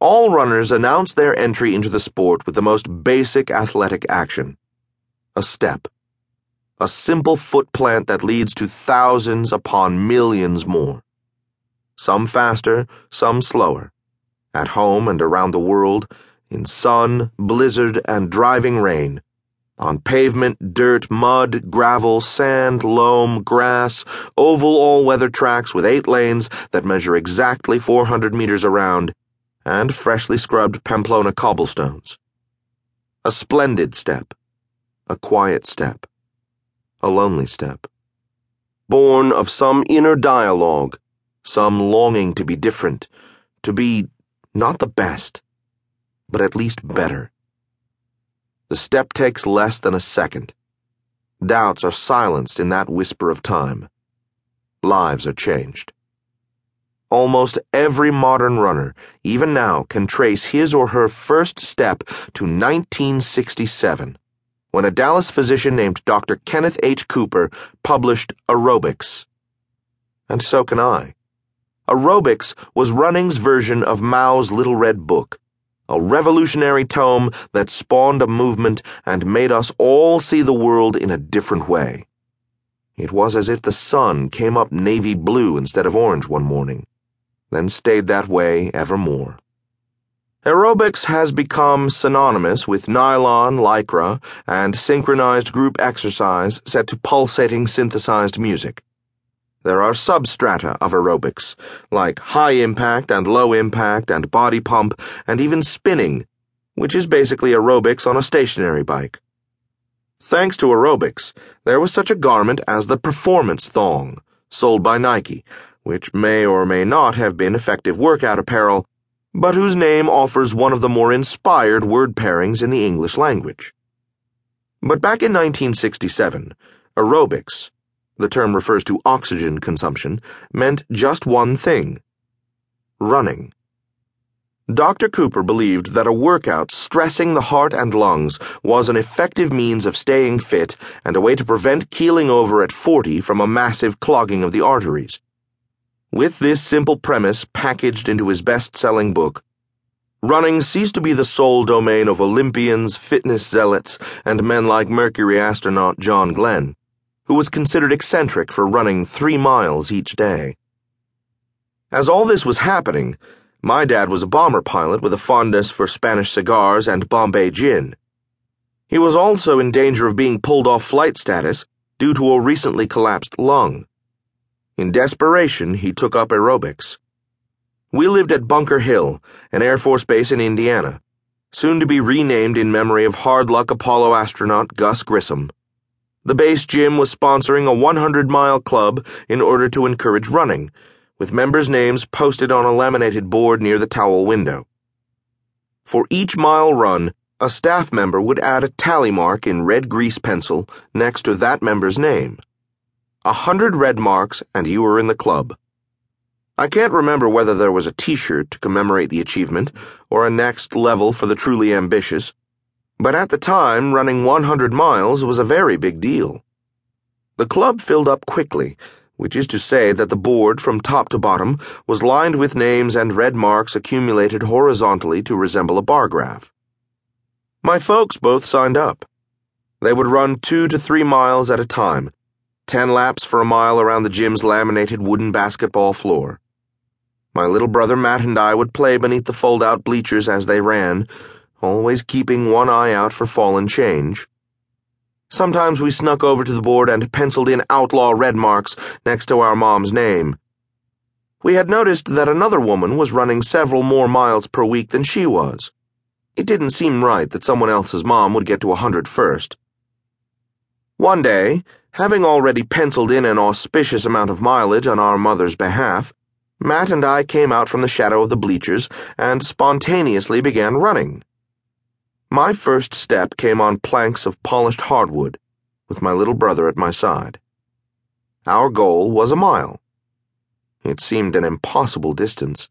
All runners announce their entry into the sport with the most basic athletic action a step. A simple foot plant that leads to thousands upon millions more. Some faster, some slower. At home and around the world, in sun, blizzard, and driving rain. On pavement, dirt, mud, gravel, sand, loam, grass, oval all weather tracks with eight lanes that measure exactly 400 meters around and freshly scrubbed Pamplona cobblestones. A splendid step, a quiet step, a lonely step. Born of some inner dialogue, some longing to be different, to be not the best, but at least better. The step takes less than a second. Doubts are silenced in that whisper of time. Lives are changed. Almost every modern runner, even now, can trace his or her first step to 1967, when a Dallas physician named Dr. Kenneth H. Cooper published Aerobics. And so can I. Aerobics was running's version of Mao's Little Red Book, a revolutionary tome that spawned a movement and made us all see the world in a different way. It was as if the sun came up navy blue instead of orange one morning then stayed that way evermore. Aerobics has become synonymous with nylon, lycra, and synchronized group exercise set to pulsating synthesized music. There are substrata of aerobics, like high impact and low impact and body pump and even spinning, which is basically aerobics on a stationary bike. Thanks to aerobics, there was such a garment as the performance thong, sold by Nike, which may or may not have been effective workout apparel, but whose name offers one of the more inspired word pairings in the English language. But back in 1967, aerobics, the term refers to oxygen consumption, meant just one thing running. Dr. Cooper believed that a workout stressing the heart and lungs was an effective means of staying fit and a way to prevent keeling over at 40 from a massive clogging of the arteries. With this simple premise packaged into his best selling book, running ceased to be the sole domain of Olympians, fitness zealots, and men like Mercury astronaut John Glenn, who was considered eccentric for running three miles each day. As all this was happening, my dad was a bomber pilot with a fondness for Spanish cigars and Bombay gin. He was also in danger of being pulled off flight status due to a recently collapsed lung. In desperation, he took up aerobics. We lived at Bunker Hill, an Air Force base in Indiana, soon to be renamed in memory of hard luck Apollo astronaut Gus Grissom. The base gym was sponsoring a 100 mile club in order to encourage running, with members' names posted on a laminated board near the towel window. For each mile run, a staff member would add a tally mark in red grease pencil next to that member's name. A hundred red marks, and you were in the club. I can't remember whether there was a t shirt to commemorate the achievement or a next level for the truly ambitious, but at the time, running 100 miles was a very big deal. The club filled up quickly, which is to say that the board from top to bottom was lined with names and red marks accumulated horizontally to resemble a bar graph. My folks both signed up. They would run two to three miles at a time ten laps for a mile around the gym's laminated wooden basketball floor. My little brother Matt and I would play beneath the fold out bleachers as they ran, always keeping one eye out for fallen change. Sometimes we snuck over to the board and penciled in outlaw red marks next to our mom's name. We had noticed that another woman was running several more miles per week than she was. It didn't seem right that someone else's mom would get to a hundred first. One day, Having already penciled in an auspicious amount of mileage on our mother's behalf, Matt and I came out from the shadow of the bleachers and spontaneously began running. My first step came on planks of polished hardwood, with my little brother at my side. Our goal was a mile. It seemed an impossible distance.